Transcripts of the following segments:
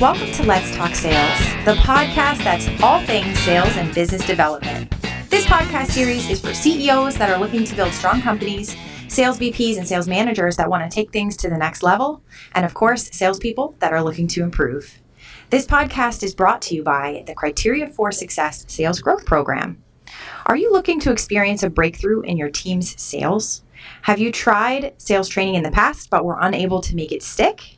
Welcome to Let's Talk Sales, the podcast that's all things sales and business development. This podcast series is for CEOs that are looking to build strong companies, sales VPs and sales managers that want to take things to the next level, and of course, salespeople that are looking to improve. This podcast is brought to you by the Criteria for Success Sales Growth Program. Are you looking to experience a breakthrough in your team's sales? Have you tried sales training in the past but were unable to make it stick?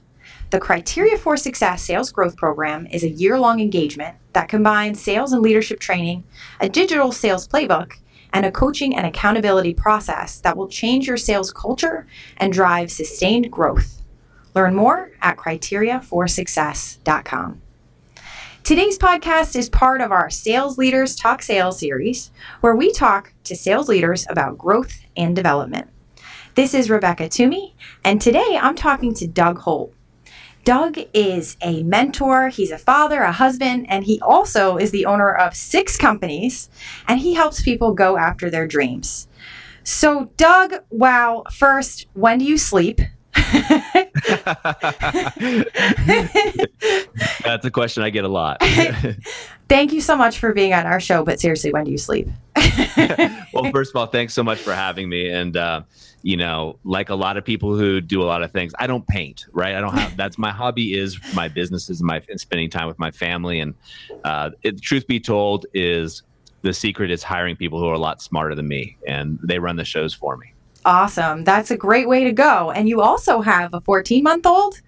The Criteria for Success Sales Growth Program is a year long engagement that combines sales and leadership training, a digital sales playbook, and a coaching and accountability process that will change your sales culture and drive sustained growth. Learn more at criteriaforsuccess.com. Today's podcast is part of our Sales Leaders Talk Sales series, where we talk to sales leaders about growth and development. This is Rebecca Toomey, and today I'm talking to Doug Holt. Doug is a mentor, he's a father, a husband, and he also is the owner of six companies, and he helps people go after their dreams. So, Doug, wow, first, when do you sleep? That's a question I get a lot. Thank you so much for being on our show, but seriously, when do you sleep? well, first of all, thanks so much for having me. And, uh, you know, like a lot of people who do a lot of things, I don't paint, right? I don't have that's my hobby is my businesses and my and spending time with my family. And uh, it, truth be told, is the secret is hiring people who are a lot smarter than me, and they run the shows for me. Awesome. That's a great way to go. And you also have a 14 month old?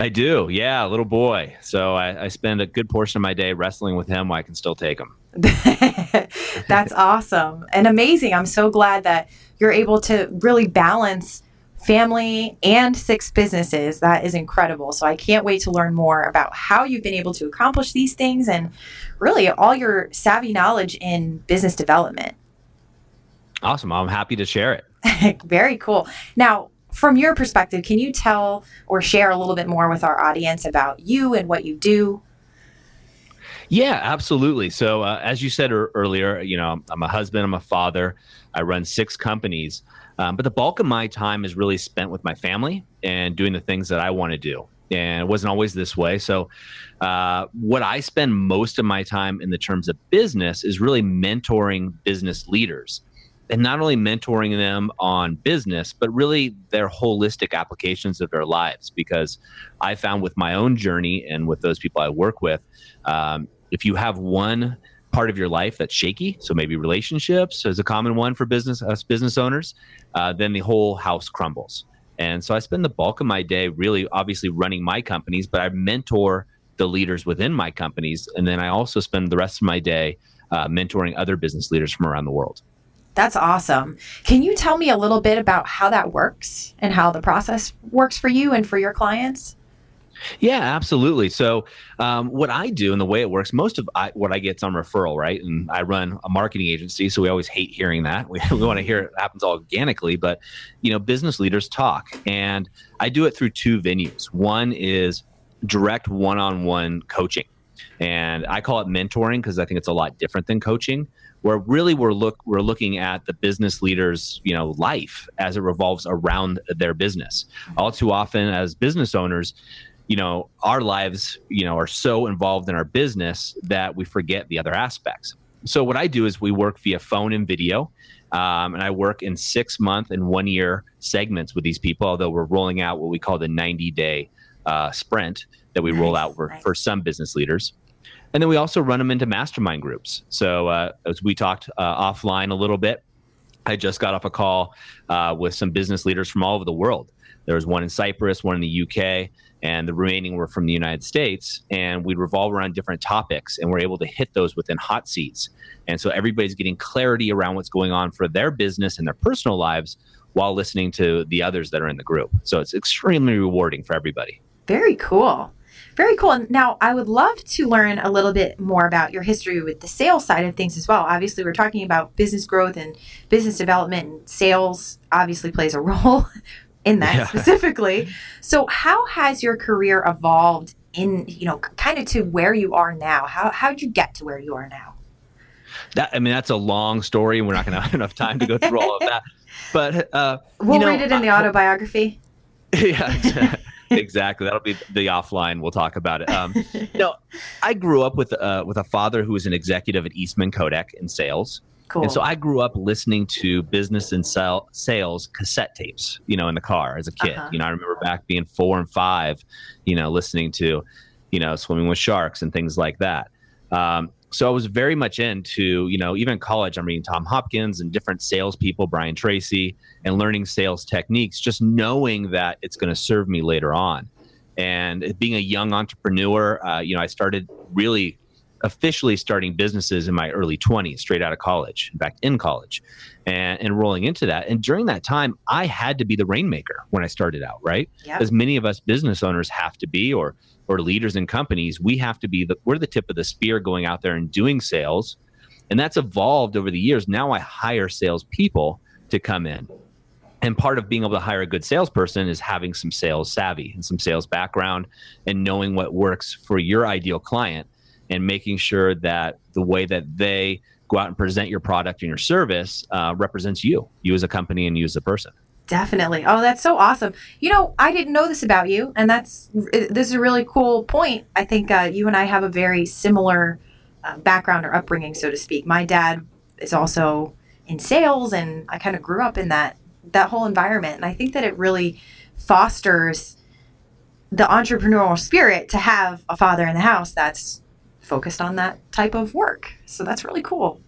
I do. Yeah, a little boy. So I, I, spend a good portion of my day wrestling with him while I can still take him. That's awesome and amazing. I'm so glad that you're able to really balance family and six businesses. That is incredible. So I can't wait to learn more about how you've been able to accomplish these things and really all your savvy knowledge in business development. Awesome. I'm happy to share it. Very cool. Now, from your perspective, can you tell or share a little bit more with our audience about you and what you do? Yeah, absolutely. So, uh, as you said er- earlier, you know, I'm a husband, I'm a father, I run six companies, um, but the bulk of my time is really spent with my family and doing the things that I want to do. And it wasn't always this way. So, uh, what I spend most of my time in the terms of business is really mentoring business leaders and not only mentoring them on business, but really their holistic applications of their lives. Because I found with my own journey and with those people I work with, um, if you have one part of your life that's shaky, so maybe relationships is a common one for business us business owners, uh, then the whole house crumbles. And so I spend the bulk of my day really, obviously, running my companies, but I mentor the leaders within my companies, and then I also spend the rest of my day uh, mentoring other business leaders from around the world. That's awesome. Can you tell me a little bit about how that works and how the process works for you and for your clients? Yeah, absolutely. So, um, what I do and the way it works, most of I, what I get is on referral, right? And I run a marketing agency, so we always hate hearing that. We, we want to hear it happens organically, but you know, business leaders talk, and I do it through two venues. One is direct one-on-one coaching, and I call it mentoring because I think it's a lot different than coaching where really we're look we're looking at the business leader's you know life as it revolves around their business. All too often, as business owners, you know our lives you know are so involved in our business that we forget the other aspects. So what I do is we work via phone and video. Um, and I work in six month and one year segments with these people, although we're rolling out what we call the 90 day uh, sprint that we nice, roll out for, nice. for some business leaders. And then we also run them into mastermind groups. So uh, as we talked uh, offline a little bit, I just got off a call uh, with some business leaders from all over the world. There was one in Cyprus, one in the UK, and the remaining were from the United States. And we revolve around different topics, and we're able to hit those within hot seats. And so everybody's getting clarity around what's going on for their business and their personal lives while listening to the others that are in the group. So it's extremely rewarding for everybody. Very cool. Very cool. Now, I would love to learn a little bit more about your history with the sales side of things as well. Obviously, we're talking about business growth and business development, and sales obviously plays a role in that yeah. specifically. So, how has your career evolved in, you know, kind of to where you are now? How how did you get to where you are now? That I mean, that's a long story. We're not going to have enough time to go through all of that. But uh, we'll you know, read it in the autobiography. yeah, exactly. That'll be the offline. We'll talk about it. Um, no, I grew up with uh, with a father who was an executive at Eastman Kodak in sales. Cool. And so I grew up listening to business and sell, sales cassette tapes, you know, in the car as a kid. Uh-huh. You know, I remember back being four and five, you know, listening to, you know, swimming with sharks and things like that. Um, so I was very much into, you know, even in college, I'm reading Tom Hopkins and different salespeople, Brian Tracy, and learning sales techniques, just knowing that it's going to serve me later on. And being a young entrepreneur, uh, you know, I started really officially starting businesses in my early 20s, straight out of college, in fact, in college, and, and rolling into that. And during that time, I had to be the rainmaker when I started out, right? Yep. As many of us business owners have to be, or or leaders in companies, we have to be the we're the tip of the spear going out there and doing sales. And that's evolved over the years. Now I hire salespeople to come in. And part of being able to hire a good salesperson is having some sales savvy and some sales background and knowing what works for your ideal client and making sure that the way that they go out and present your product and your service uh, represents you, you as a company and you as a person. Definitely. Oh, that's so awesome. You know, I didn't know this about you, and that's this is a really cool point. I think uh, you and I have a very similar uh, background or upbringing, so to speak. My dad is also in sales, and I kind of grew up in that that whole environment, and I think that it really fosters the entrepreneurial spirit to have a father in the house that's focused on that type of work. So that's really cool.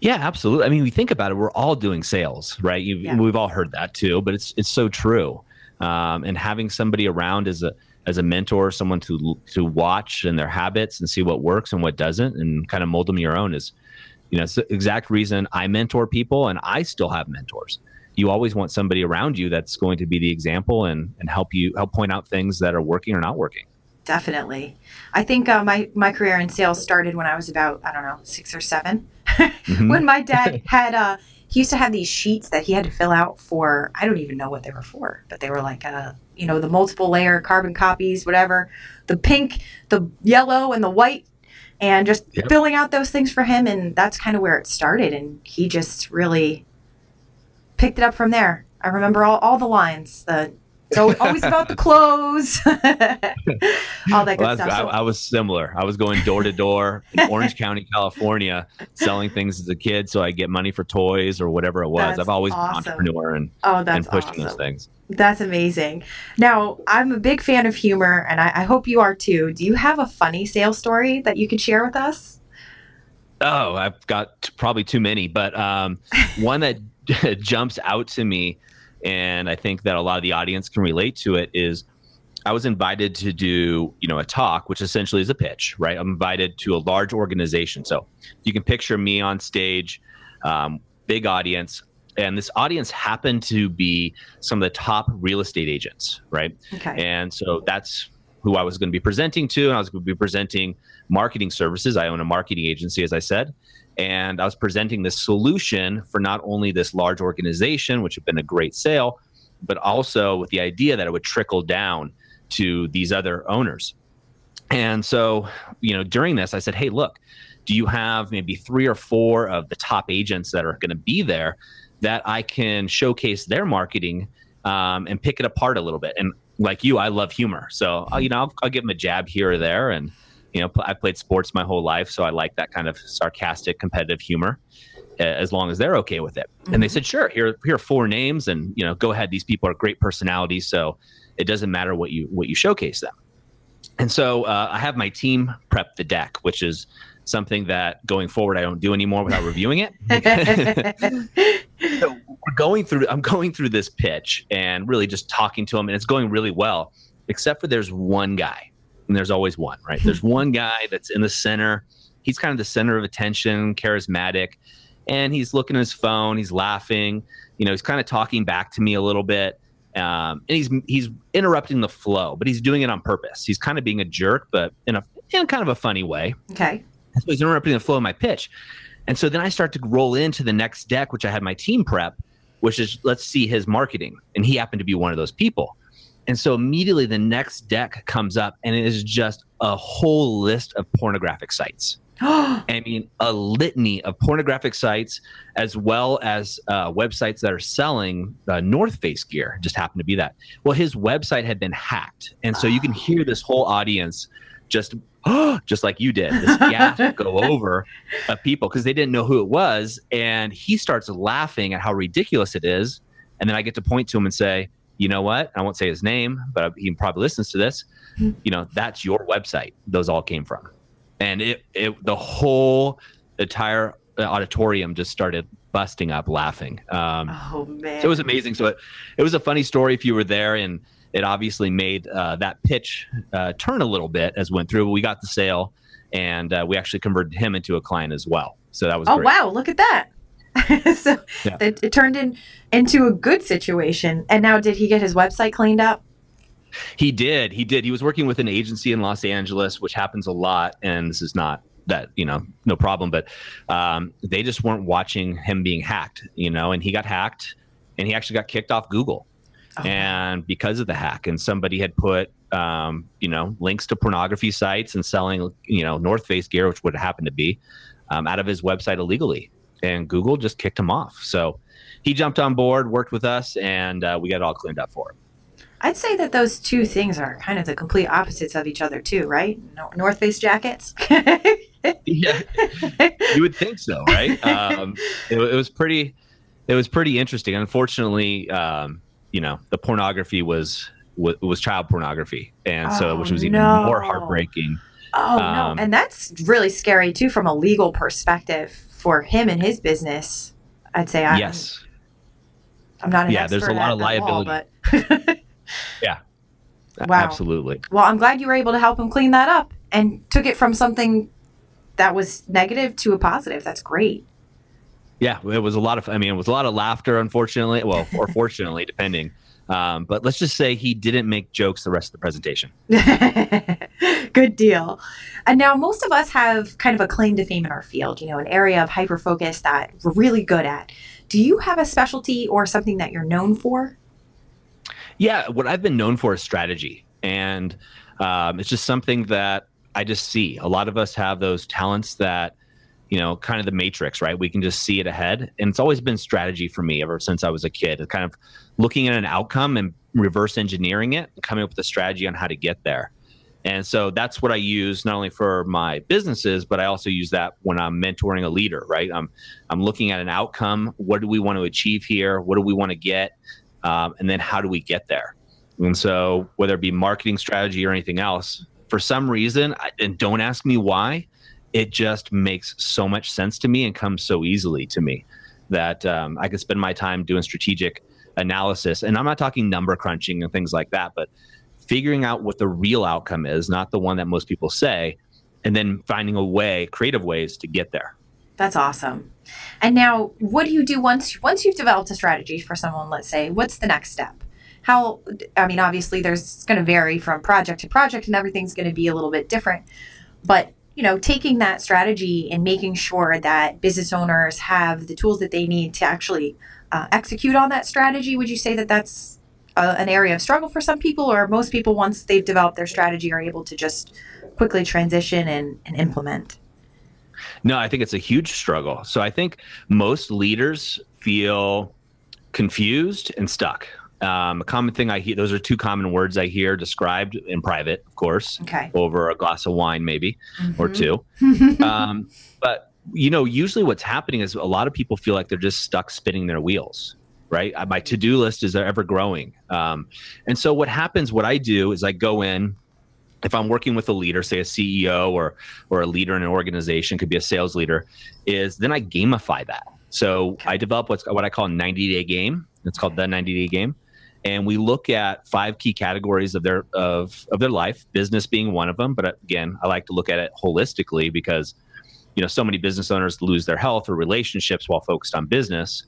Yeah, absolutely. I mean, we think about it, we're all doing sales, right? You've, Yeah. We've all heard that too, but it's it's so true. Um, and having somebody around as a as a mentor, someone to to watch and their habits and see what works and what doesn't, and kind of mold them your own is, you know, it's the exact reason I mentor people, and I still have mentors. You always want somebody around you that's going to be the example and and help you help point out things that are working or not working. Definitely. I think uh, my my career in sales started when I was about I don't know six or 7 Mhm. when my dad had uh he used to have these sheets that he had to fill out for I don't even know what they were for, but they were like uh you know the multiple layer carbon copies, whatever, the pink, the yellow, and the white, and just Yep. filling out those things for him, and that's kind of where it started, and he just really picked it up from there. I remember all, all the lines. The it's al- always about the clothes, all that good stuff. I, I was similar. I was going door to door in Orange County, California, selling things as a kid, so I get money for toys or whatever it was. That's I've always awesome. been an entrepreneur and, Oh, and pushing awesome. those things. That's amazing. Now, I'm a big fan of humor, and I, I hope you are too. Do you have a funny sales story that you could share with us? Oh, I've got t- probably too many, but um, one that jumps out to me, and I think that a lot of the audience can relate to it is. I was invited to do, you know, a talk, which essentially is a pitch, right? I'm invited to a large organization. So you can picture me on stage, um, big audience, and this audience happened to be some of the top real estate agents, right? Okay. And so that's who I was going to be presenting to. And I was going to be presenting marketing services. I own a marketing agency, as I said. And I was presenting this solution for not only this large organization, which had been a great sale, but also with the idea that it would trickle down to these other owners. And so, you know, during this, I said, hey, look, do you have maybe three or four of the top agents that are going to be there that I can showcase their marketing um, and pick it apart a little bit? And like you, I love humor. So, uh, you know, I'll, I'll give them a jab here or there. And, you know, I played sports my whole life. So I like that kind of sarcastic, competitive humor uh, as long as they're okay with it. And they Mhm. said, sure, here, here are four names and, you know, go ahead. These people are great personalities. So it doesn't matter what you, what you showcase them. And so uh, I have my team prep the deck, which is something that going forward I don't do anymore without reviewing it. so we're going through I'm going through this pitch and really just talking to them, and it's going really well, except for there's one guy. And there's always one, right? There's one guy that's in the center. He's kind of the center of attention, charismatic, and he's looking at his phone, he's laughing, you know, he's kind of talking back to me a little bit. Um, and he's he's interrupting the flow, but he's doing it on purpose. He's kind of being a jerk, but in a in kind of a funny way. okay. So he's interrupting the flow of my pitch. And so then I start to roll into the next deck, which I had my team prep, which is let's see his marketing. And he happened to be one of those people. And so immediately the next deck comes up and it is just a whole list of pornographic sites. I mean, a litany of pornographic sites, as well as uh, websites that are selling uh, North Face gear. Just happened to be that. Well, his website had been hacked, and so you can hear this whole audience just, just like you did, this gasp go over of people because they didn't know who it was, and he starts laughing at how ridiculous it is, and then I get to point to him and say, you know what? I won't say his name, but he probably listens to this. You know, that's your website. Those all came from and it, it the whole entire auditorium just started busting up laughing. Um, oh man! So it was amazing. So it, it was a funny story if you were there, and it obviously made uh, that pitch uh, turn a little bit as went through. We got the sale, and uh, we actually converted him into a client as well. So that was oh great. wow! Look at that. so yeah. it, it turned in into a good situation. And now, did he get his website cleaned up? He did. He did. He was working with an agency in Los Angeles, which happens a lot. And this is not that you know no problem but um, they just weren't watching him being hacked you know and he got hacked and he actually got kicked off google oh. and because of the hack and somebody had put um, you know links to pornography sites and selling you know north face gear which would happen to be um, out of his website illegally and google just kicked him off so he jumped on board worked with us and uh, we got it all cleaned up for him I'd say that those two things are kind of the complete opposites of each other too, right? North Face jackets. yeah, you would think so, right? Um, it, it, was pretty, it was pretty interesting. Unfortunately, um, you know, the pornography was was, was child pornography, and so oh, which was even no. more heartbreaking. Oh um, no, and that's really scary too from a legal perspective for him and his business. I'd say. I'm, yes. I'm not an yeah. There's a lot of liability. All, but yeah. Wow. Absolutely. Well, I'm glad you were able to help him clean that up and took it from something that was negative to a positive. That's great. Yeah, it was a lot of. I mean, it was a lot of laughter. Unfortunately, well, or fortunately, depending. Um, but let's just say he didn't make jokes the rest of the presentation. Good deal. And now, most of us have kind of a claim to fame in our field. You know, an area of hyper focus that we're really good at. Do you have a specialty or something that you're known for? Yeah, what I've been known for is strategy, and um, it's just something that I just see. A lot of us have those talents that, you know, kind of the matrix, right? We can just see it ahead, and it's always been strategy for me ever since I was a kid. Kind of looking at an outcome and reverse engineering it, coming up with a strategy on how to get there. And so that's what I use not only for my businesses, but I also use that when I'm mentoring a leader, right? I'm I'm looking at an outcome. What do we want to achieve here? What do we want to get? um, and then how do we get there and so whether it be marketing strategy or anything else for some reason and don't ask me why it just makes so much sense to me and comes so easily to me that um, i can spend my time doing strategic analysis and i'm not talking number crunching and things like that but figuring out what the real outcome is not the one that most people say and then finding a way creative ways to get there that's awesome. And now, what do you do once once you've developed a strategy for someone? Let's say, what's the next step? How? I mean, obviously, there's going to vary from project to project, and everything's going to be a little bit different. But you know, taking that strategy and making sure that business owners have the tools that they need to actually uh, execute on that strategy. Would you say that that's uh, an area of struggle for some people, or most people, once they've developed their strategy, are able to just quickly transition and, and implement? No, I think it's a huge struggle. So I think most leaders feel confused and stuck. Um, a common thing I hear, those are two common words I hear described in private, of course, okay. over a glass of wine, maybe, mm-hmm. or two. um, but, you know, usually what's happening is a lot of people feel like they're just stuck spinning their wheels, right? My to do list is ever growing. Um, and so what happens, what I do is I go in, if I'm working with a leader, say a CEO or or a leader in an organization, could be a sales leader, is then I gamify that. So I develop what's what I call a 90 day game. It's called the 90 day game, and we look at five key categories of their of of their life. Business being one of them, but again, I like to look at it holistically because you know so many business owners lose their health or relationships while focused on business.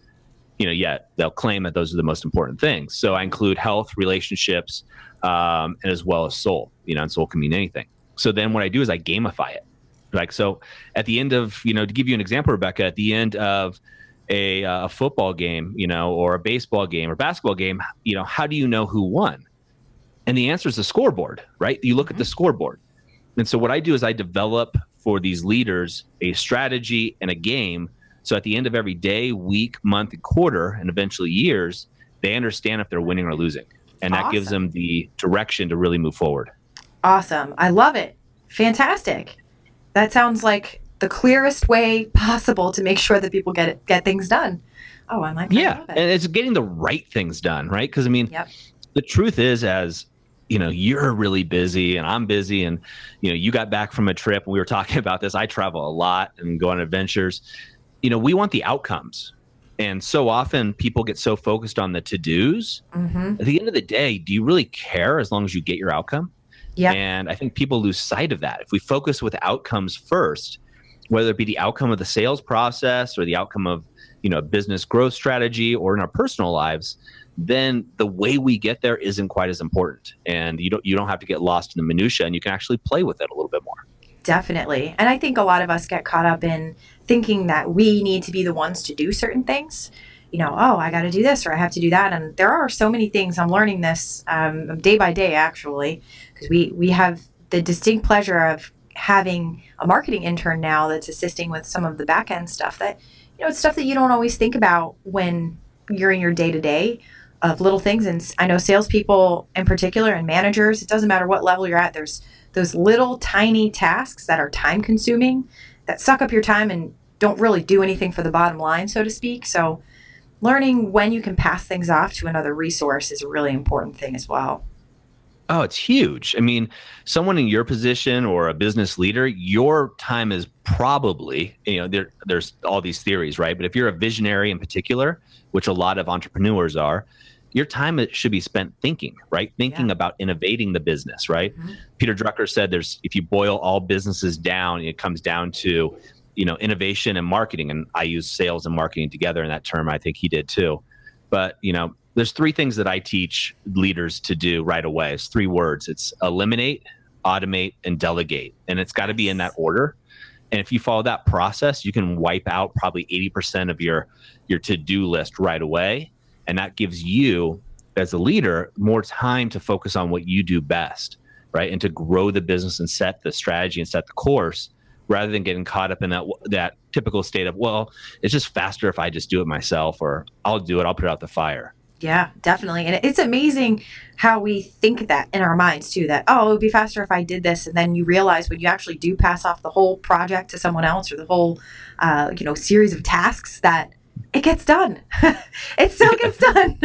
You know, yet they'll claim that those are the most important things. So I include health, relationships, um, and as well as soul. You know, and soul can mean anything. So then what I do is I gamify it. Like so, at the end of you know, to give you an example, Rebecca, at the end of a, uh, a football game, you know, or a baseball game or basketball game, you know, how do you know who won? And the answer is the scoreboard, right? You look mm-hmm. at the mm-hmm. scoreboard. And so what I do is I develop for these leaders a strategy and a game. So at the end of every day, week, month, and quarter, and eventually years, they understand if they're winning or losing. And that awesome. gives them the direction to really move forward. Awesome. I love it. Fantastic. That sounds like the clearest way possible to make sure that people get it, get things done. Oh, I like that. Yeah, and it's getting the right things done, right? Because I mean, yep. the truth is, as you know, you're really busy and I'm busy, and you know, you got back from a trip. And we were talking about this. I travel a lot and go on adventures. You know, we want the outcomes, and so often people get so focused on the to dos. Mm-hmm. At the end of the day, do you really care as long as you get your outcome? Yeah. And I think people lose sight of that. If we focus with outcomes first, whether it be the outcome of the sales process or the outcome of you know business growth strategy or in our personal lives then the way we get there isn't quite as important and you don't you don't have to get lost in the minutia and you can actually play with it a little bit more definitely. And i think a lot of us get caught up in thinking that we need to be the ones to do certain things. You know oh i got to do this or i have to do that. And there are so many things i'm learning this um, day by day actually because we we have the distinct pleasure of having a marketing intern now that's assisting with some of the back end stuff that you know it's stuff that you don't always think about when you're in your day to day of little things and i know salespeople in particular and managers it doesn't matter what level you're at there's those little tiny tasks that are time consuming that suck up your time and don't really do anything for the bottom line so to speak so learning when you can pass things off to another resource is a really important thing as well Oh, it's huge. I mean, someone in your position or a business leader, your time is probably, you know, there, there's all these theories, right? But if you're a visionary in particular, which a lot of entrepreneurs are, your time should be spent thinking, right? Thinking yeah. about innovating the business, right? Mm-hmm. Peter Drucker said there's if you boil all businesses down, it comes down to, you know, innovation and marketing. And I use sales and marketing together in that term. I think he did too. But, you know, there's three things that I teach leaders to do right away. It's three words. It's eliminate, automate, and delegate. And it's got to be in that order. And if you follow that process, you can wipe out probably 80% of your your to-do list right away. And that gives you as a leader more time to focus on what you do best, right? And to grow the business and set the strategy and set the course rather than getting caught up in that that typical state of, well, it's just faster if I just do it myself or I'll do it, I'll put out the fire. Yeah, definitely. And it's amazing how we think that in our minds too that, oh, it would be faster if I did this. And then you realize when you actually do pass off the whole project to someone else or the whole, uh, you know, series of tasks that it gets done. it still gets done.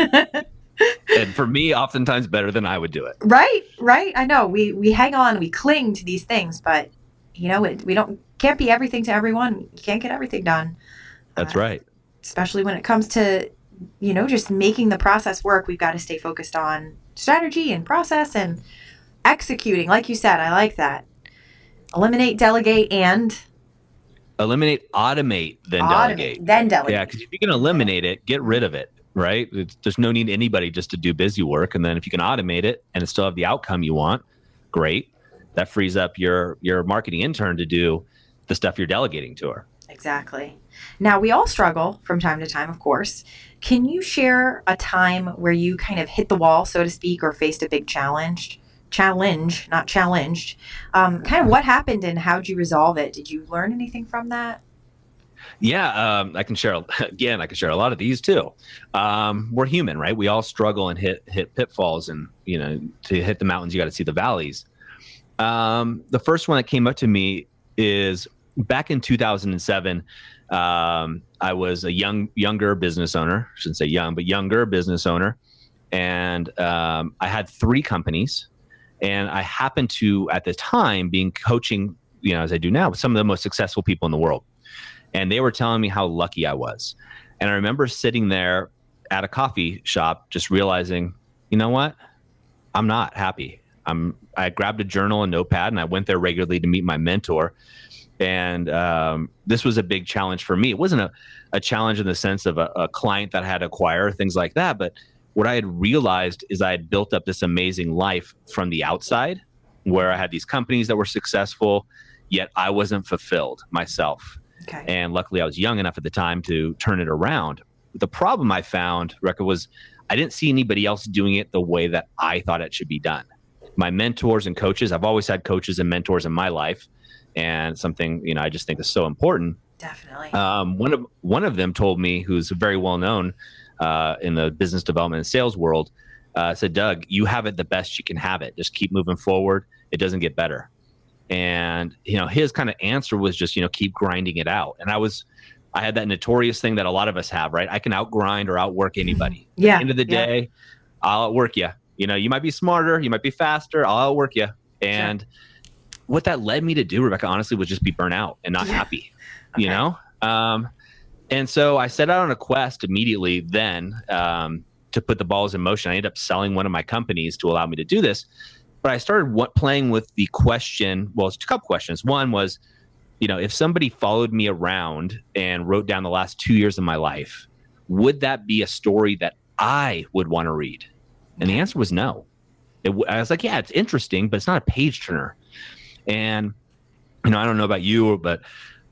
and for me, oftentimes better than I would do it. Right, right. I know. We we hang on, we cling to these things, but you know, it, we don't can't be everything to everyone. You can't get everything done. That's uh, right. Especially when it comes to you know, just making the process work, we've got to stay focused on strategy and process and executing. Like you said, I like that. Eliminate, delegate, and eliminate, automate, then automate, delegate. Then delegate. Yeah, because if you can eliminate it, get rid of it. Right? It's, there's no need anybody just to do busy work, and then if you can automate it and still have the outcome you want, great. That frees up your your marketing intern to do the stuff you're delegating to her. Exactly. Now, we all struggle from time to time, of course. Can you share a time where you kind of hit the wall, so to speak, or faced a big challenge? Challenge, not challenged. Um, kind of what happened and how did you resolve it? Did you learn anything from that? Yeah, um, I can share again. I can share a lot of these too. Um, we're human, right? We all struggle and hit hit pitfalls, and you know, to hit the mountains, you got to see the valleys. Um, the first one that came up to me is back in 2007, um, I was a young younger business owner. I shouldn't say young, but younger business owner, and um, I had three companies. And I happened to, at the time, being coaching, you know, as I do now, with some of the most successful people in the world. And they were telling me how lucky I was. And I remember sitting there at a coffee shop, just realizing, you know what? I'm not happy. I'm. I grabbed a journal and notepad, and I went there regularly to meet my mentor and um, this was a big challenge for me. It wasn't a, a challenge in the sense of a, a, client that I had to acquire, things like that. But what I had realized is I had built up this amazing life from the outside where I had these companies that were successful, yet I wasn't fulfilled myself. Okay. And luckily, I was young enough at the time to turn it around. The problem I found, Rekha, was I didn't see anybody else doing it the way that I thought it should be done. my mentors and coaches. I've always had coaches and mentors in my life, and something you know I just think is so important. Definitely. Um, one of one of them told me, who's very well known uh, in the business development and sales world, uh, said, "Doug, you have it the best you can have it. Just keep moving forward. It doesn't get better." And you know, his kind of answer was just, you know, keep grinding it out. And I was, I had that notorious thing that a lot of us have, right? I can outgrind or outwork anybody. Yeah. At the end of the yeah. day, I'll outwork you. You know, you might be smarter, you might be faster. I'll outwork you. And what that led me to do, Rebecca, honestly, was just be burnt out and not Yeah. happy. Okay. You know. Um, and so I set out on a quest immediately then um, to put the balls in motion. I ended up selling one of my companies to allow me to do this. But I started what, playing with the question. Well, it's a couple questions. One was, you know, if somebody followed me around and wrote down the last two years of my life, would that be a story that I would want to read? And the answer was no. It, I was like, yeah, it's interesting, but it's not a page turner. And you know, I don't know about you, but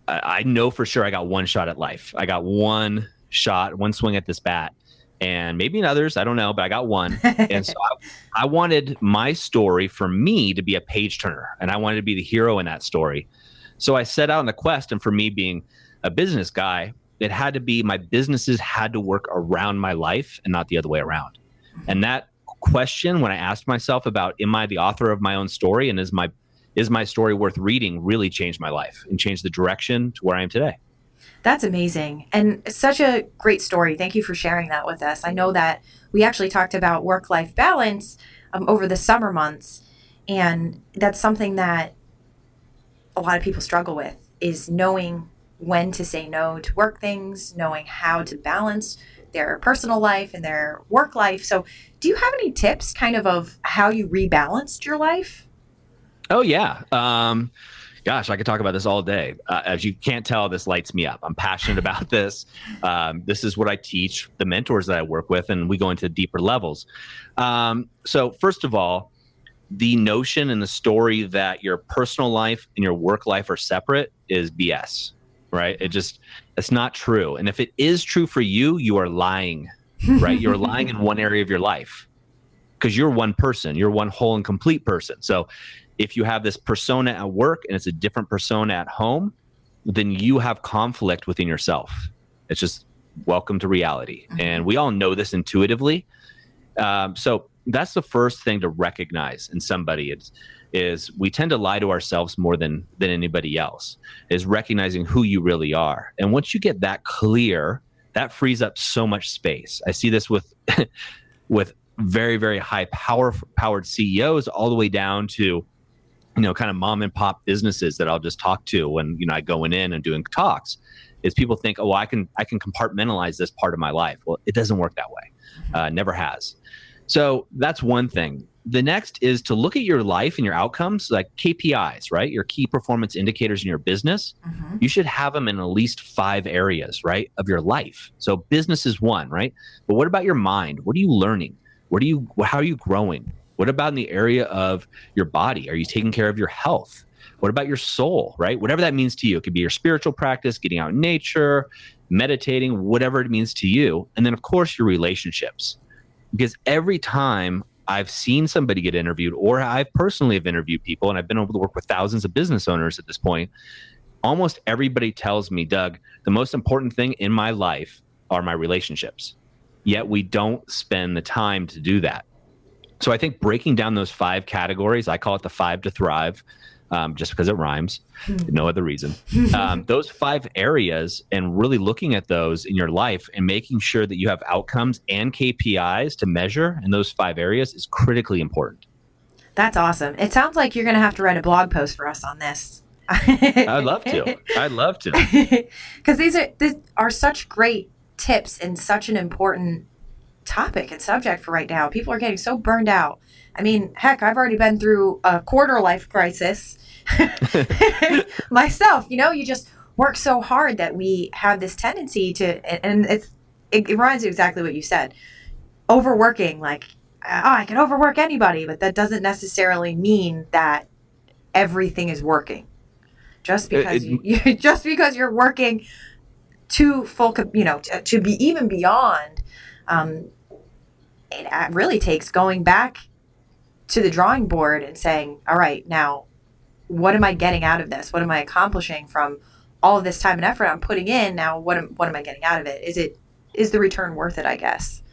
I, I know for sure I got one shot at life. I got one shot, one swing at this bat, and maybe in others, I don't know, but I got one. And so I, I wanted my story for me to be a page turner, and I wanted to be the hero in that story. So I set out on the quest, and for me being a business guy, it had to be my businesses had to work around my life and not the other way around. And that question, when I asked myself about, am I the author of my own story, and is my is my story worth reading, really changed my life and changed the direction to where I am today. That's amazing and such a great story. Thank you for sharing that with us. I know that we actually talked about work life balance um, over the summer months, and that's something that a lot of people struggle with is knowing when to say no to work things, knowing how to balance their personal life and their work life. So, do you have any tips kind of of how you rebalanced your life? Oh yeah. Um, gosh, I could talk about this all day. Uh, as you can't tell, this lights me up. I'm passionate about this. Um, this is what I teach the mentors that I work with, and we go into deeper levels. Um, so, first of all, the notion and the story that your personal life and your work life are separate is BS, right? It just, it's not true. And if it is true for you, you are lying, right? You're lying in one area of your life because you're one person, you're one whole and complete person. So, if you have this persona at work and it's a different persona at home, then you have conflict within yourself. It's just welcome to reality. Mhm. And we all know this intuitively. Um, so that's the first thing to recognize in somebody is, is we tend to lie to ourselves more than than anybody else is recognizing who you really are and once you get that clear that frees up so much space i see this with with very very high power powered ceos all the way down to you know kind of mom and pop businesses that i'll just talk to when you know i go in and doing talks is people think oh i can i can compartmentalize this part of my life well it doesn't work that way uh, never has so that's one thing the next is to look at your life and your outcomes like kpis right your key performance indicators in your business Mhm. you should have them in at least five areas, right, of your life. So business is one, right? But what about your mind? What are you learning? What are you? How are you growing? What about in the area of your body? Are you taking care of your health? What about your soul, right? Whatever that means to you. It could be your spiritual practice, getting out in nature, meditating, whatever it means to you. And then, of course, your relationships. Because every time I've seen somebody get interviewed, or I personally have interviewed people, and I've been able to work with thousands of business owners at this point, almost everybody tells me, Doug, the most important thing in my life are my relationships. Yet we don't spend the time to do that. So I think breaking down those five categories, I call it the five to thrive, um, just because it rhymes, no other reason. Um, those five areas, and really looking at those in your life and making sure that you have outcomes and KPIs to measure in those five areas is critically important. That's awesome. It sounds like you're going to have to write a blog post for us on this. I'd love to. I'd love to. because these are these are such great tips and such an important topic and subject for right now. People are getting so burned out. I mean, heck, I've already been through a quarter life crisis myself. You know, you just work so hard that we have this tendency to, and- it's it, it reminds you exactly what you said. Overworking, like, oh, I can overwork anybody, but that doesn't necessarily mean that everything is working. Just because it- you, you just because you're working to full, you know, to, to be even beyond, um, it uh, really takes going back to the drawing board and saying, all right, now what am I getting out of this? What am I accomplishing from all of this time and effort I'm putting in? Now, what am, what am I getting out of it? Is it, is the return worth it? I guess.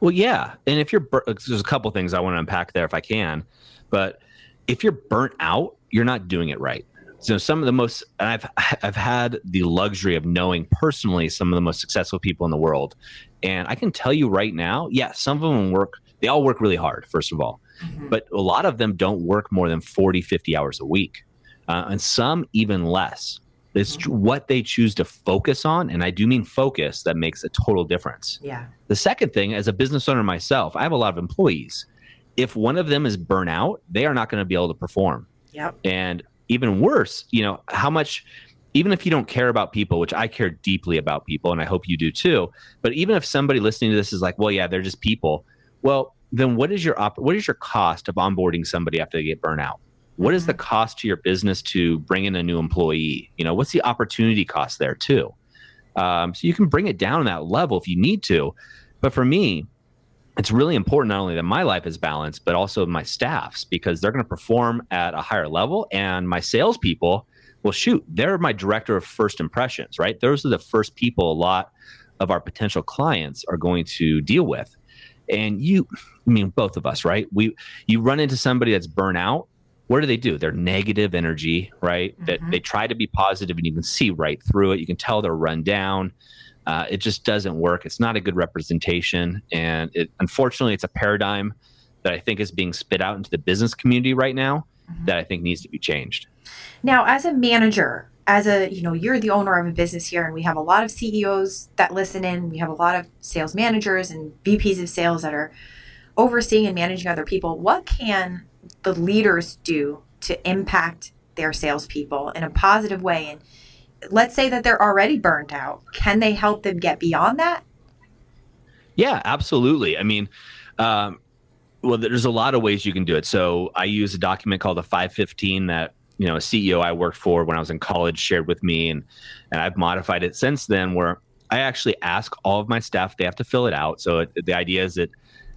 Well, yeah. And if you're, bur- there's a couple things I want to unpack there if I can, but if you're burnt out, you're not doing it right. So some of the most, and I've I've had the luxury of knowing personally some of the most successful people in the world, and I can tell you right now, yeah, some of them work. They all work really hard, first of all, mm-hmm. but a lot of them don't work more than 40, 50 hours a week, uh, and some even less. It's mm-hmm. what they choose to focus on, and I do mean focus. That makes a total difference. Yeah. The second thing, as a business owner myself, I have a lot of employees. If one of them is burnout, they are not going to be able to perform. Yep. And even worse, you know, how much even if you don't care about people, which I care deeply about people, and I hope you do too. But even if somebody listening to this is like, well, yeah, they're just people. Well, then what is your op- what is your cost of onboarding somebody after they get burnt out? What is the mm-hmm. cost to your business to bring in a new employee? You know, what's the opportunity cost there too? Um, so you can bring it down that level if you need to. But for me, it's really important not only that my life is balanced, but also my staff's because they're going to perform at a higher level. And my salespeople, well, shoot, they're my director of first impressions, right? Those are the first people a lot of our potential clients are going to deal with. And you, I mean, both of us, right? We, you run into somebody that's burnout. What do they do? They're negative energy, right? Mm-hmm. That they try to be positive and you can see right through it. You can tell they're run down uh, it just doesn't work. It's not a good representation, and it, unfortunately, it's a paradigm that I think is being spit out into the business community right now mm-hmm. that I think needs to be changed. Now, as a manager, as a you know, you're the owner of a business here, and we have a lot of CEOs that listen in. We have a lot of sales managers and VPs of sales that are overseeing and managing other people. What can the leaders do to impact their salespeople in a positive way and let's say that they're already burnt out. Can they help them get beyond that? Yeah, absolutely. I mean, um, well, there's a lot of ways you can do it. So I use a document called the 515 that you know a CEO I worked for when I was in college shared with me, and and I've modified it since then. Where I actually ask all of my staff they have to fill it out. So it, the idea is that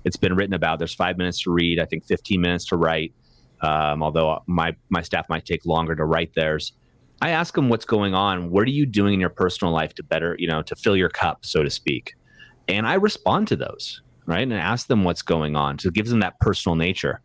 it's been written about. There's five minutes to read. I think 15 minutes to write. Um, although my my staff might take longer to write theirs. I ask them what's going on. What are you doing in your personal life to better, you know, to fill your cup, so to speak? And I respond to those, right? And ask them what's going on. So it gives them that personal nature.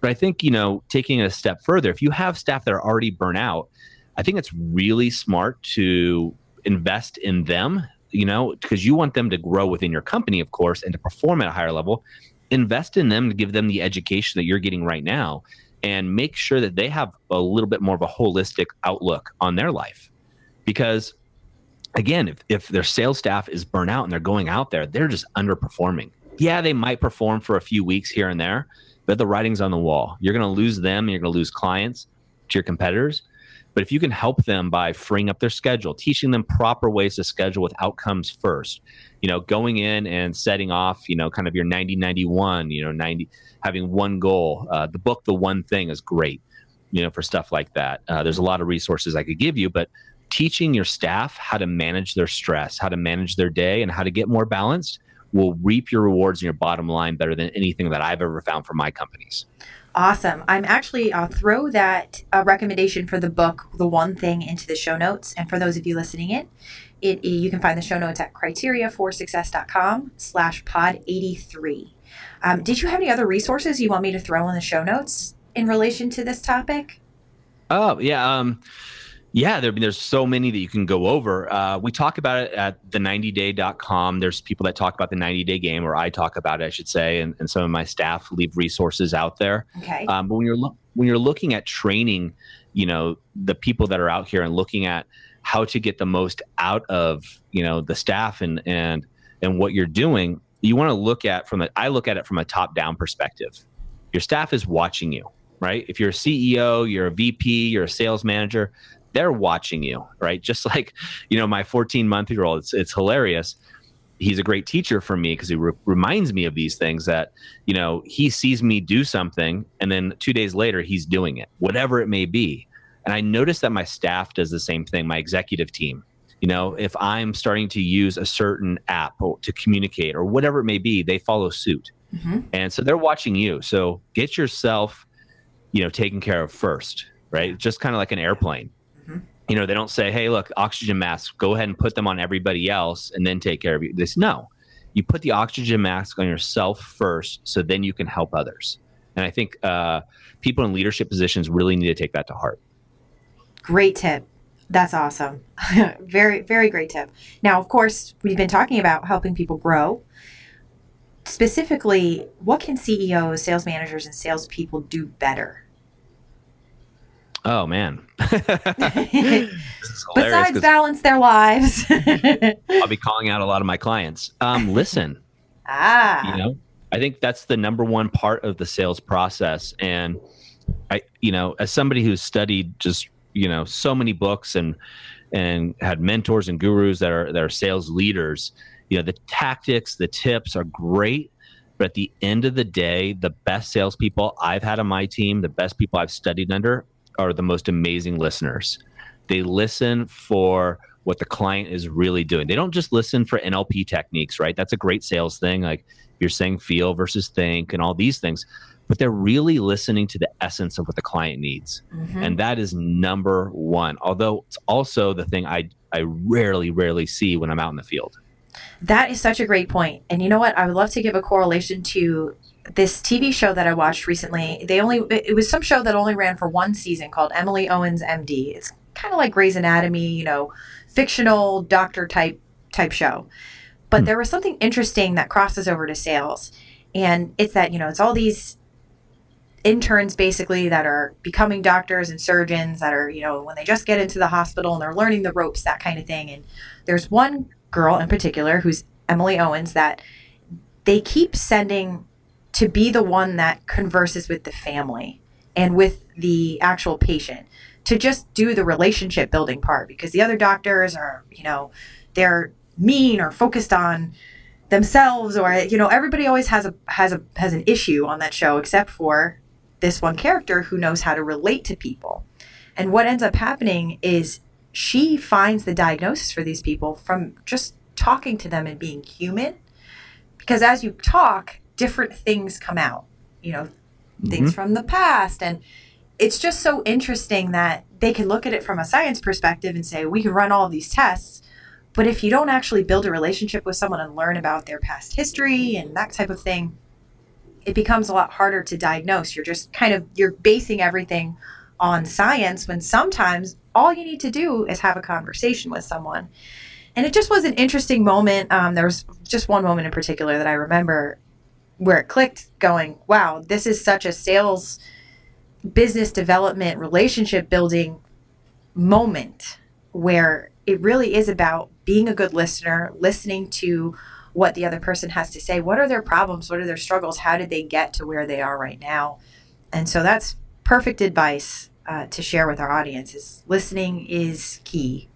But I think, you know, taking it a step further, if you have staff that are already burnt out, I think it's really smart to invest in them, you know, because you want them to grow within your company, of course, and to perform at a higher level. Invest in them to give them the education that you're getting right now and make sure that they have a little bit more of a holistic outlook on their life. Because again, if, if their sales staff is burnt out and they're going out there, they're just underperforming. Yeah, they might perform for a few weeks here and there, but the writing's on the wall. You're going to lose them, you're going to lose clients to your competitors. But if you can help them by freeing up their schedule, teaching them proper ways to schedule with outcomes first, you know, going in and setting off, you know, kind of your 90 91, you know, 90, having one goal. Uh, the book, The One Thing, is great, you know, for stuff like that. Uh, there's a lot of resources I could give you, but teaching your staff how to manage their stress, how to manage their day, and how to get more balanced will reap your rewards and your bottom line better than anything that I've ever found for my companies. Awesome. I'm actually, I'll throw that uh, recommendation for the book, The One Thing, into the show notes. And for those of you listening in, it, you can find the show notes at criteriaforsuccess.com slash pod 83. Um, did you have any other resources you want me to throw in the show notes in relation to this topic? Oh, yeah. Um, yeah, there, there's so many that you can go over. Uh, we talk about it at the90day.com. There's people that talk about the 90 day game, or I talk about it, I should say, and, and some of my staff leave resources out there. Okay. Um, but when you're lo- when you're looking at training, you know, the people that are out here and looking at how to get the most out of you know the staff and and and what you're doing you want to look at from a i look at it from a top down perspective your staff is watching you right if you're a ceo you're a vp you're a sales manager they're watching you right just like you know my 14 month year old it's, it's hilarious he's a great teacher for me because he re- reminds me of these things that you know he sees me do something and then two days later he's doing it whatever it may be and I notice that my staff does the same thing, my executive team. You know, if I'm starting to use a certain app to communicate or whatever it may be, they follow suit. Mm-hmm. And so they're watching you. So get yourself, you know, taken care of first, right? Just kind of like an airplane. Mm-hmm. You know, they don't say, hey, look, oxygen masks, go ahead and put them on everybody else and then take care of you. This, no, you put the oxygen mask on yourself first so then you can help others. And I think uh, people in leadership positions really need to take that to heart. Great tip. That's awesome. very, very great tip. Now, of course, we've been talking about helping people grow. Specifically, what can CEOs, sales managers, and salespeople do better? Oh man! Besides balance their lives, I'll be calling out a lot of my clients. Um, listen, ah, you know, I think that's the number one part of the sales process, and I, you know, as somebody who's studied just you know so many books and and had mentors and gurus that are that are sales leaders you know the tactics the tips are great. But at the end of the day the best salespeople i've had on my team the best people i've studied under are the most amazing listeners they listen for what the client is really doing they don't just listen for nlp techniques right that's a great sales thing like you're saying feel versus think and all these things but they're really listening to the essence of what the client needs. Mm-hmm. And that is number one. Although it's also the thing I, I rarely, rarely see when I'm out in the field. That is such a great point. And you know what? I would love to give a correlation to this TV show that I watched recently. They only, it was some show that only ran for one season called Emily Owens MD. It's kind of like Grey's Anatomy, you know, fictional doctor type type show. But hmm. there was something interesting that crosses over to sales. And it's that, you know, it's all these interns basically that are becoming doctors and surgeons that are, you know, when they just get into the hospital and they're learning the ropes, that kind of thing. And there's one girl in particular who's Emily Owens that they keep sending to be the one that converses with the family and with the actual patient to just do the relationship building part because the other doctors are, you know, they're mean or focused on themselves or you know everybody always has a has a has an issue on that show except for this one character who knows how to relate to people. And what ends up happening is she finds the diagnosis for these people from just talking to them and being human. Because as you talk, different things come out, you know, mm-hmm. things from the past. And it's just so interesting that they can look at it from a science perspective and say, we can run all these tests. But if you don't actually build a relationship with someone and learn about their past history and that type of thing, it becomes a lot harder to diagnose. You're just kind of you're basing everything on science when sometimes all you need to do is have a conversation with someone. And it just was an interesting moment. Um, there was just one moment in particular that I remember where it clicked going, wow, this is such a sales, business development, relationship building moment where it really is about being a good listener, listening to what the other person has to say. What are their problems? What are their struggles? How did they get to where they are right now? And so that's perfect advice uh, to share with our audience. Is listening is key.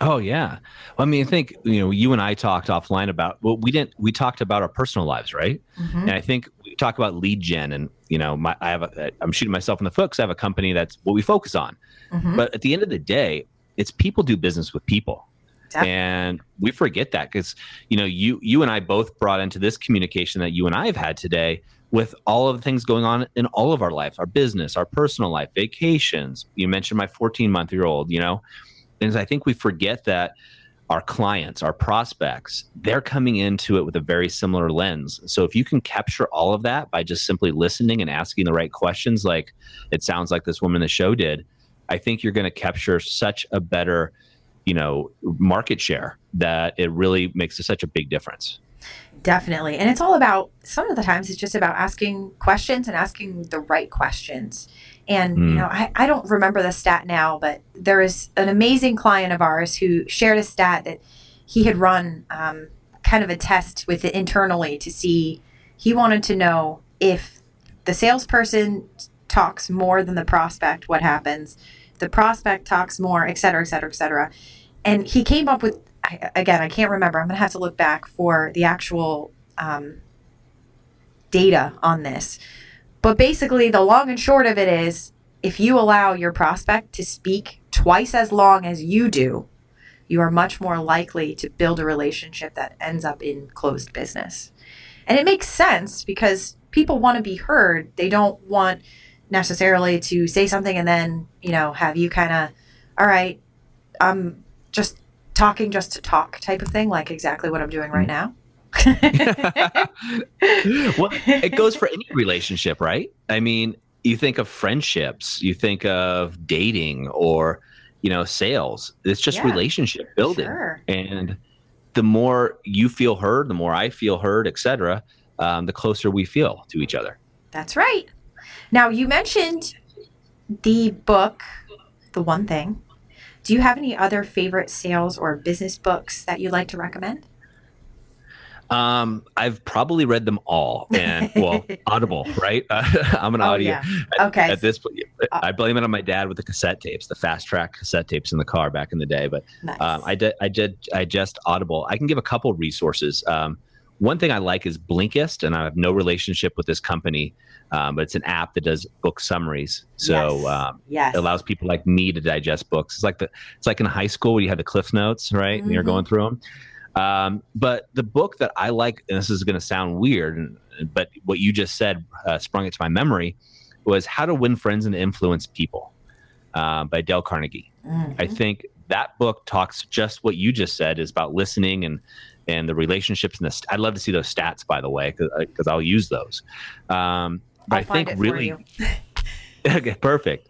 Oh yeah. Well, I mean, I think you know, you and I talked offline about well, we didn't. We talked about our personal lives, right? Mm-hmm. And I think we talk about lead gen, and you know, my I have a, I'm shooting myself in the foot because I have a company that's what we focus on. Mm-hmm. But at the end of the day, it's people do business with people. And we forget that because you know you you and I both brought into this communication that you and I have had today with all of the things going on in all of our lives, our business, our personal life, vacations. You mentioned my 14 month year old, you know, and I think we forget that our clients, our prospects, they're coming into it with a very similar lens. So if you can capture all of that by just simply listening and asking the right questions, like it sounds like this woman in the show did, I think you're going to capture such a better you know market share that it really makes such a big difference definitely. And it's all about some of the times it's just about asking questions and asking the right questions. And mm. you know I, I don't remember the stat now but there is an amazing client of ours who shared a stat that he had run um, kind of a test with it internally to see he wanted to know if the salesperson talks more than the prospect what happens the prospect talks more et cetera et cetera et cetera. And he came up with again i can't remember. I'm going to have to look back for the actual um, data on this. But basically the long and short of it is if you allow your prospect to speak twice as long as you do you are much more likely to build a relationship that ends up in closed business. And it makes sense because people want to be heard. They don't want necessarily to say something and then, you know, have you kind of, all right, I'm just talking just to talk type of thing, like exactly what I'm doing right now. well, it goes for any relationship, right? I mean, you think of friendships, you think of dating or, you know, sales. It's just yeah, relationship building. Sure. And the more you feel heard, the more I feel heard, etc., um, the closer we feel to each other. That's right. Now, you mentioned the book, The One Thing. Do you have any other favorite sales or business books that you'd like to recommend? Um, I've probably read them all, and well, Audible, right? Uh, I'm an oh, audio. Yeah. At, okay. At this, point, I blame it on my dad with the cassette tapes, the fast track cassette tapes in the car back in the day. But nice. um, I did, I did, I just Audible. I can give a couple resources. Um, one thing I like is Blinkist, and I have no relationship with this company, um, but it's an app that does book summaries. So yes. Um, yes. it allows people like me to digest books. It's like the it's like in high school where you have the cliff notes, right? Mm-hmm. And you're going through them. Um, but the book that I like, and this is going to sound weird, but what you just said uh, sprung it to my memory, was How to Win Friends and Influence People uh, by Dale Carnegie. Mm-hmm. I think that book talks just what you just said is about listening and and the relationships and the st- I'd love to see those stats by the way because uh, I'll use those. Um, but I'll I think really okay, perfect.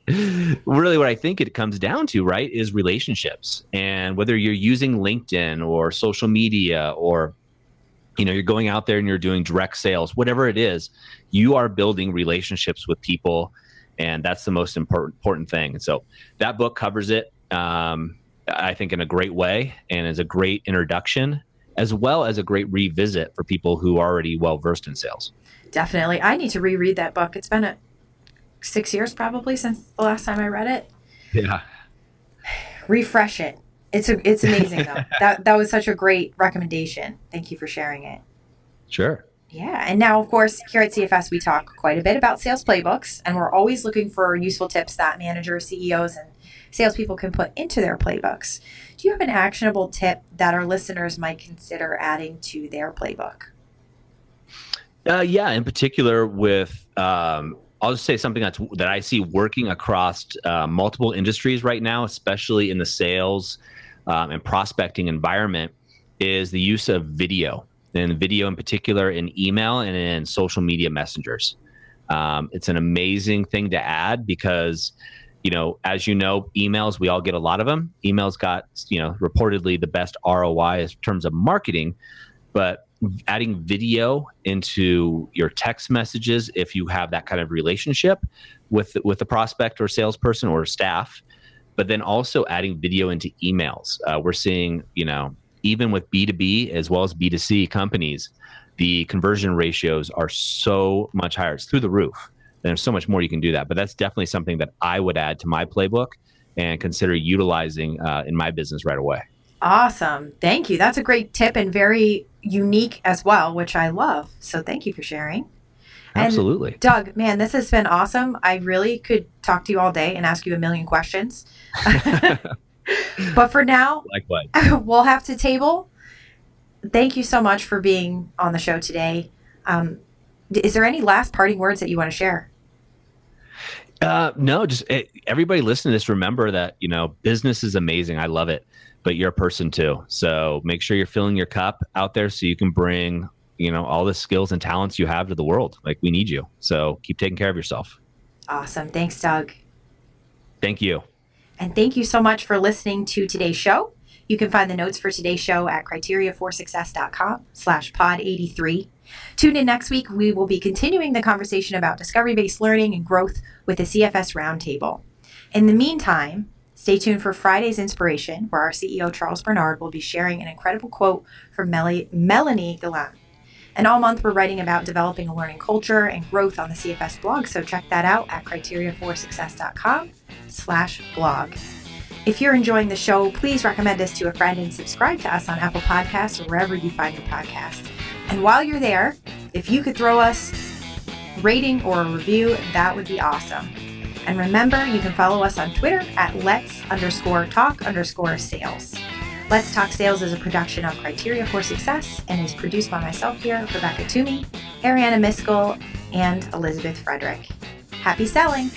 Really, what I think it comes down to, right, is relationships, and whether you're using LinkedIn or social media or you know you're going out there and you're doing direct sales whatever it is you are building relationships with people and that's the most important important thing and so that book covers it um, i think in a great way and is a great introduction as well as a great revisit for people who are already well versed in sales. Definitely. I need to reread that book. It's been a, six years probably since the last time I read it. Yeah. Refresh it. It's a, it's amazing though. that that was such a great recommendation. Thank you for sharing it. Sure. Yeah, and now of course here at CFS we talk quite a bit about sales playbooks, and we're always looking for useful tips that managers, CEOs, and salespeople can put into their playbooks. Do you have an actionable tip that our listeners might consider adding to their playbook? Uh, yeah, in particular with um, I'll just say something that's that I see working across uh, multiple industries right now, especially in the sales um, and prospecting environment, is the use of video and video in particular in email and in social media messengers. Um, it's an amazing thing to add because you know, as you know, emails, we all get a lot of them. Emails got, you know, reportedly the best ROI in terms of marketing, but adding video into your text messages, if you have that kind of relationship with, with the prospect or salesperson or staff, but then also adding video into emails. Uh, we're seeing, you know, even with B2B as well as B2C companies, the conversion ratios are so much higher. It's through the roof And there's so much more you can do that. But that's definitely something that I would add to my playbook and consider utilizing uh, in my business right away. Awesome. Thank you. That's a great tip and very unique as well, which I love. So thank you for sharing. Absolutely. And Doug, man, this has been awesome. I really could talk to you all day and ask you a million questions. but for now, Likewise. we'll have to table. Thank you so much for being on the show today. Um, is there any last parting words that you want to share? Uh, no, just eh, everybody listening to this, remember that, you know, business is amazing. I love it, but you're a person too. So make sure you're filling your cup out there so you can bring, you know, all the skills and talents you have to the world. Like we need you. So keep taking care of yourself. Awesome. Thanks, Doug. Thank you. And thank you so much for listening to today's show. You can find the notes for today's show at criteriaforsuccess.com slash pod 83 Tune in next week. We will be continuing the conversation about discovery based learning and growth with the CFS Roundtable. In the meantime, stay tuned for Friday's Inspiration, where our CEO Charles Bernard will be sharing an incredible quote from Mel- Melanie Galan. And all month, we're writing about developing a learning culture and growth on the CFS blog, so check that out at criteriaforsuccess.com slash blog. If you're enjoying the show, please recommend us to a friend and subscribe to us on Apple Podcasts or wherever you find your podcasts. And while you're there, if you could throw us rating or a review, that would be awesome. And remember, you can follow us on Twitter at let's underscore talk underscore sales. Let's Talk Sales is a production of Criteria for Success and is produced by myself here, Rebecca Toomey, Ariana Miskell, and Elizabeth Frederick. Happy selling!